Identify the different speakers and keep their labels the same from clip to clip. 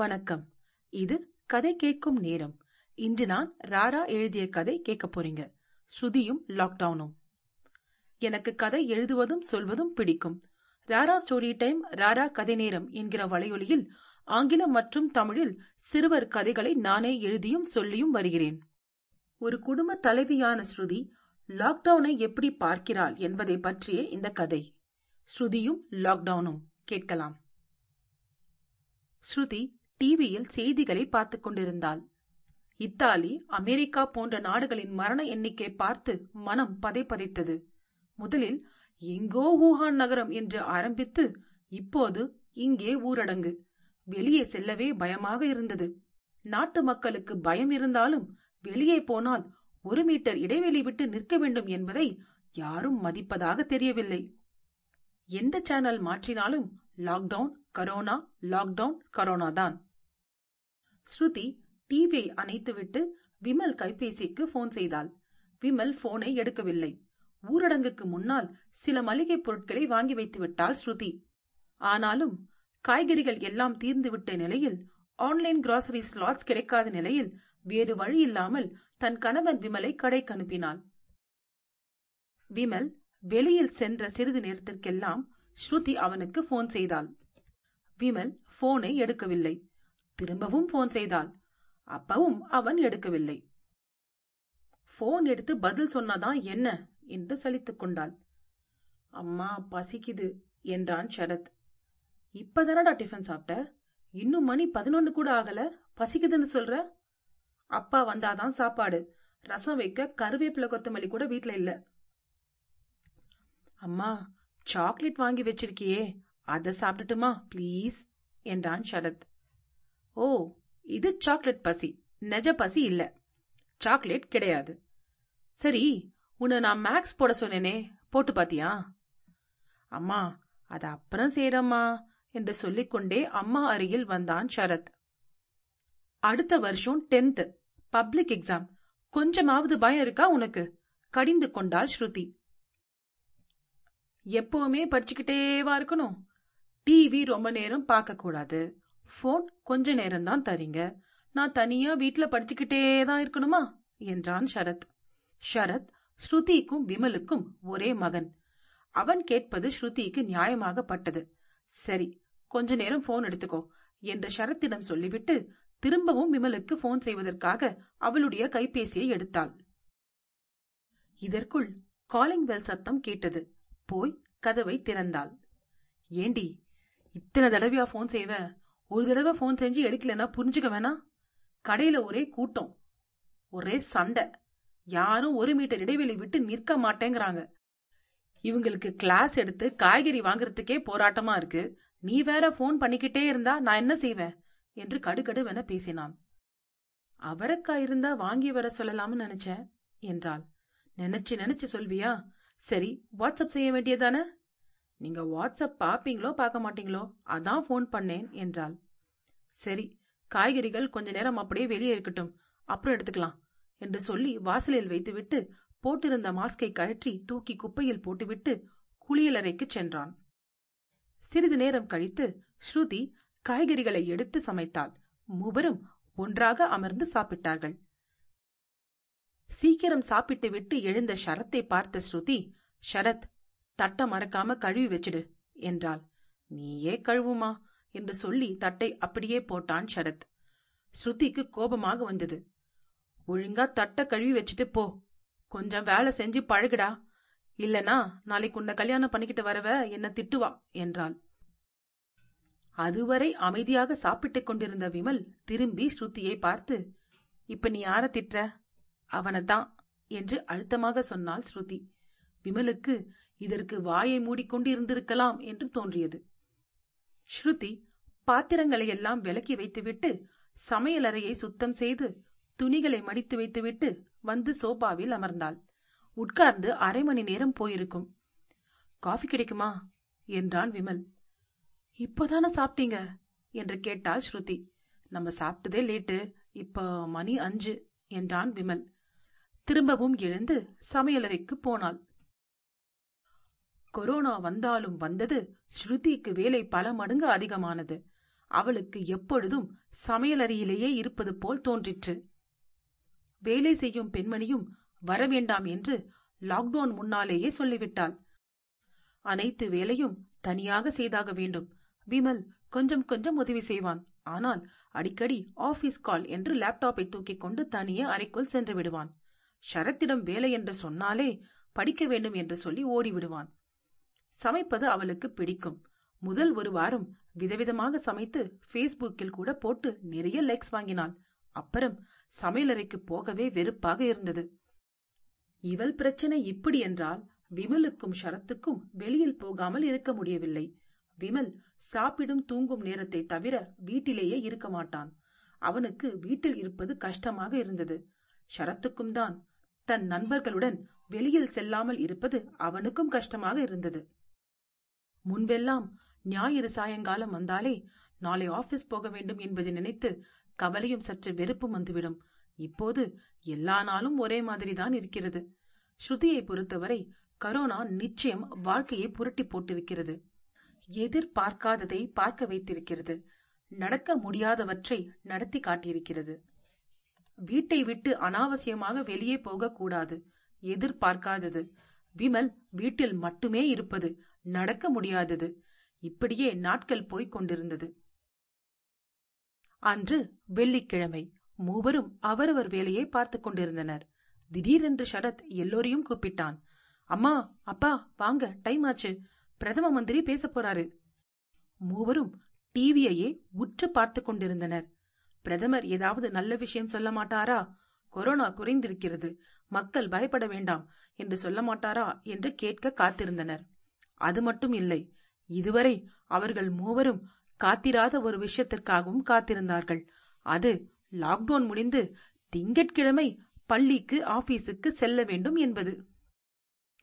Speaker 1: வணக்கம். இது கதை கேட்கும் நேரம். இன்று நான் ராரா எழுதிய கதை கேட்க போறீங்க. ஸ்ருதியும் லாக்டவுனும் எனக்கு கதை எழுதுவதும் சொல்வதும் பிடிக்கும். ராரா ஸ்டோரி டைம் ராரா கதை நேரம் என்கிற வலையொலியில் ஆங்கிலம் மற்றும் தமிழில் சிறுவர் கதைகளை நானே எழுதியும் சொல்லியும் வருகிறேன். ஒரு குடும்ப தலைவியான ஸ்ருதி லாக்டவுனை எப்படி பார்க்கிறாள் என்பதை பற்றிய இந்த கதை. ஸ்ருதியும் லாக்டவுனும் கேட்கலாம். ஸ்ருதி டிவியில் செய்திகளை பார்த்துக் கொண்டிருந்தாள். இத்தாலி அமெரிக்கா போன்ற நாடுகளின் மரண எண்ணிக்கை பார்த்து மனம் பதைப்பதைத்தது முதலில் எங்கோ ஊஹான் நகரம் என்று ஆரம்பித்து இப்போது இங்கே ஊரடங்கு. வெளியே செல்லவே பயமாக இருந்தது. நாட்டு மக்களுக்கு பயம் இருந்தாலும் வெளியே போனால் ஒரு மீட்டர் இடைவெளி விட்டு நிற்க வேண்டும் என்பதை யாரும் மதிப்பதாக தெரியவில்லை. எந்த சேனல் மாற்றினாலும் லாக்டவுன் கரோனா லாக்டவுன் கரோனா தான். ஸ்ருதி டிவியை அணைத்துவிட்டு விமல் கைபேசிக்கு போன் செய்தாள். விமல் போனை எடுக்கவில்லை. ஊரடங்குக்கு முன்னால் சில மளிகைப் பொருட்களை வாங்கி வைத்து விட்டாள் ஸ்ருதி. ஆனாலும் காய்கறிகள் எல்லாம் தீர்ந்துவிட்ட நிலையில் ஆன்லைன் கிராசரி ஸ்லாட்ஸ் கிடைக்காத நிலையில் வேறு வழி இல்லாமல் தன் கணவன் விமலை கடைக்கு அனுப்பினாள். விமல் வெளியில் சென்ற சிறிது நேரத்திற்கெல்லாம் ஸ்ருதி அவனுக்கு போன் செய்தாள். விமல் போனை எடுக்கவில்லை. திரும்பவும் போன் செய்தாள் அப்பவும் அவன் எடுக்கவில்லை. போன் எடுத்து பதில் சொன்னாதான் என்ன என்று சலித்துக் கொண்டாள். அம்மா பசிக்குது என்றான் சரத். இப்பதானடா டிஃபன் சாப்பிட்ட? இன்னும் மணி பதினொன்னு கூட ஆகல. பசிக்குதுன்னு சொல்ற? அப்பா வந்தாதான் சாப்பாடு. ரசம் வைக்க கருவேப்பிலை கொத்தமல்லி கூட வீட்ல இல்ல. அம்மா சாக்லேட் வாங்கி வச்சிருக்கியே. அத சாப்பிட்டுட்டுமா ப்ளீஸ் என்றான் சரத். ஓ இது சாக்லேட் பசி. நெஜ பசி இல்ல. சாக்லேட் கிடையாது. சரி உன்னை நான் மேக்ஸ் போட சொன்னேனே போட்டு பாத்தியா? அம்மா அது அப்புறம் செய்யறம்மா என்று சொல்லிக்கொண்டே அம்மா அருகில் வந்தான் சரத். அடுத்த வருஷம் டென்த் பப்ளிக் எக்ஸாம் கொஞ்சமாவது பயம் இருக்கா உனக்கு? கடிந்து கொண்டாள் ஸ்ருதி. எப்பவுமே படிச்சுக்கிட்டேவா இருக்கணும்? டிவி ரொம்ப நேரம் பார்க்க கூடாது போன் கொஞ்ச நேரம்தான் தரீங்க. நான் தனியா வீட்ல படிச்சுக்கிட்டே தான் இருக்கணுமா? என்றான் ஷரத். ஷரத் ஸ்ருதிக்கும் விமலுக்கும் ஒரே மகன். அவன் கேட்பது ஸ்ருதிக்கு நியாயமாகப்பட்டது. சரி கொஞ்ச நேரம் போன் எடுத்துக்கோ என்று ஷரத்திடம் சொல்லிவிட்டு திரும்பவும் விமலுக்கு போன் செய்வதற்காக அவளுடைய கைபேசியை எடுத்தாள். இதற்குள் காலிங் பெல் சத்தம் கேட்டது. போய் கதவை திறந்தாள். ஏண்டி இத்தனை தடவையா போன் செய்வ? ஒரு தடவை போன் செஞ்சு எடுக்கலன்னா புரிஞ்சுக்க வேணா கடையில ஒரே கூட்டம் ஒரே சண்டை. யாரும் ஒரு மீட்டர் இடைவெளி விட்டு நிற்க மாட்டேங்கிறாங்க. இவங்களுக்கு கிளாஸ் எடுத்து காய்கறி வாங்குறதுக்கே போராட்டமா இருக்கு. நீ வேற போன் பண்ணிக்கிட்டே இருந்தா நான் என்ன செய்வேன்? என்று கடுகடுவென பேசினான். அவரக்காய் இருந்தா வாங்கி வர சொல்லலாம்னு நினைச்சேன் என்றாள். நினைச்சு நினைச்சு சொல்வியா? சரி வாட்ஸ்அப் செய்ய வேண்டியதானே நீங்க வாட்ஸ்அப் பாப்பீங்களோ பார்க்க மாட்டீங்களோ அதான் போன் பண்ணேன் என்றாள். சரி காய்கறிகள் கொஞ்ச நேரம் அப்படியே வெளியே இருக்கட்டும் அப்புறம் எடுத்துக்கலாம் என்று சொல்லி வாசலில் வைத்துவிட்டு போட்டிருந்த மாஸ்கை கழற்றி தூக்கி குப்பையில் போட்டுவிட்டு குளியலறைக்கு சென்றான். சிறிது நேரம் கழித்து ஸ்ருதி காய்கறிகளை எடுத்து சமைத்தாள். மூவரும் ஒன்றாக அமர்ந்து சாப்பிட்டார்கள். சீக்கிரம் சாப்பிட்டு விட்டு எழுந்த ஷரத்தை பார்த்த ஸ்ருதி ஷரத் தட்டை மறக்காம கழுவி வச்சிடு என்றாள். நீயே கழுவுமா என்று சொல்லி தட்டை அப்படியே போட்டான் ஷரத் ஸ்ருதிக்கு கோபமாக வந்தது. ஒழுங்கா தட்டை கழுவி வச்சுட்டு போ. கொஞ்சம் வேலை செஞ்சு பழகுடா. இல்லனா நாளைக்கு உன்னை கல்யாணம் பண்ணிக்கிட்டு வரவ என்ன திட்டுவா என்றாள். அதுவரை அமைதியாக சாப்பிட்டுக் கொண்டிருந்த விமல் திரும்பி ஸ்ருதியை பார்த்து இப்ப நீ யார திட்டுற? அவனைத்தான் என்று அழுத்தமாக சொன்னாள் ஸ்ருதி. விமலுக்கு இதற்கு வாயை மூடிக்கொண்டு இருந்திருக்கலாம் என்று தோன்றியது. ஸ்ருதி பாத்திரங்களை எல்லாம் விலக்கி வைத்துவிட்டு சமையலறையை சுத்தம் செய்து துணிகளை மடித்து வைத்துவிட்டு வந்து சோபாவில் அமர்ந்தாள். உட்கார்ந்து அரை மணி நேரம் போயிருக்கும். காஃபி கிடைக்குமா? என்றான் விமல். இப்போதானே சாப்பிட்டீங்க? என்று கேட்டாள் ஸ்ருதி. நம்ம சாப்பிட்டதே லேட்டு. இப்போ மணி அஞ்சு என்றான் விமல். திரும்பவும் எழுந்து சமையலறைக்கு போனாள். கொரோனா வந்தாலும் வந்தது ஸ்ருதிக்கு வேலை பல மடங்கு அதிகமானது. அவளுக்கு எப்பொழுதும் சமையலறையிலேயே இருப்பது போல் தோன்றிற்று. வேலை செய்யும் பெண்மணியும் வரவேண்டாம் என்று லாக்டவுன் முன்னாலேயே சொல்லிவிட்டாள். அனைத்து வேலையும் தனியாக செய்தாக வேண்டும். விமல் கொஞ்சம் கொஞ்சம் உதவி செய்வான். ஆனால் அடிக்கடி ஆபீஸ் கால் என்று லேப்டாப்பை தூக்கிக் கொண்டு தனியே அறைக்குள் சென்று விடுவான். ஷரத்திடம் வேலை என்று சொன்னாலே படிக்க வேண்டும் என்று சொல்லி ஓடிவிடுவான். சமைப்பது அவளுக்கு பிடிக்கும். முதல் ஒரு வாரம் விதவிதமாக சமைத்து ஃபேஸ்புக்கில் கூட போட்டு நிறைய லைக்ஸ் வாங்கினாள். அப்புறம் சமையலறைக்கு போகவே வெறுப்பாக இருந்தது. இவள் பிரச்சனை இப்படி என்றால் விமலுக்கும் ஷரத்துக்கும் வெளியில் போகாமல் இருக்க முடியவில்லை. விமல் சாப்பிடும் தூங்கும் நேரத்தை தவிர வீட்டிலேயே இருக்க மாட்டான். அவனுக்கு வீட்டில் இருப்பது கஷ்டமாக இருந்தது. ஷரத்துக்கும் தான். தன் நண்பர்களுடன் வெளியில் செல்லாமல் இருப்பது அவனுக்கும் கஷ்டமாக இருந்தது. முன்பெல்லாம் ஞாயிறு சாயங்காலம் வந்தாலே நாளை ஆபீஸ் போக வேண்டும் என்பதை நினைத்து கவலையும் சற்று வெறுப்பும் வந்துவிடும். இப்போது எல்லா நாளும் ஒரே மாதிரிதான் இருக்கிறது. ஸ்ருதியை பொறுத்தவரை கரோனா நிச்சயம் வாழ்க்கையை புரட்டி போட்டிருக்கிறது. எதிர்பார்க்காததை பார்க்க வைத்திருக்கிறது. நடக்க முடியாதவற்றை நடத்தி காட்டியிருக்கிறது. வீட்டை விட்டு அனாவசியமாக வெளியே போகக்கூடாது. எதிர்பார்க்காதது. விமல் வீட்டில் மட்டுமே இருப்பது நடக்க முடியாதது. இப்படியே நாட்கள் போய்க் கொண்டிருந்தது. அன்று வெள்ளிக்கிழமை மூவரும் அவரவர் வேலையை பார்த்துக் கொண்டிருந்தனர். திடீரென்று சரத் எல்லோரையும் கூப்பிட்டான். அம்மா அப்பா வாங்க டைம் ஆச்சு. பிரதம மந்திரி பேச போறாரு. மூவரும் டிவியையே உற்று பார்த்து கொண்டிருந்தனர். பிரதமர் ஏதாவது நல்ல விஷயம் சொல்ல மாட்டாரா? கொரோனா குறைந்திருக்கிறது. மக்கள் பயப்பட வேண்டாம் என்று சொல்ல மாட்டாரா என்று கேட்க காத்திருந்தனர். அது மட்டும் இல்லை இதுவரை அவர்கள் மூவரும் காத்திராத ஒரு விஷயத்திற்காகவும் காத்திருந்தார்கள். அது லாக்டவுன் முடிந்து திங்கட்கிழமை பள்ளிக்கு ஆபீஸுக்கு செல்ல வேண்டும் என்பது.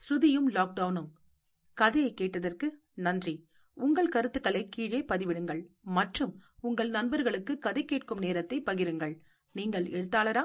Speaker 1: ஸ்ருதியும் லாக்டவுனும் கதையை கேட்டதற்கு நன்றி. உங்கள் கருத்துக்களை கீழே பதிவிடுங்கள் மற்றும் உங்கள் நண்பர்களுக்கு கதை கேட்கும் நேரத்தை பகிருங்கள். நீங்கள் எழுத்தாளரா?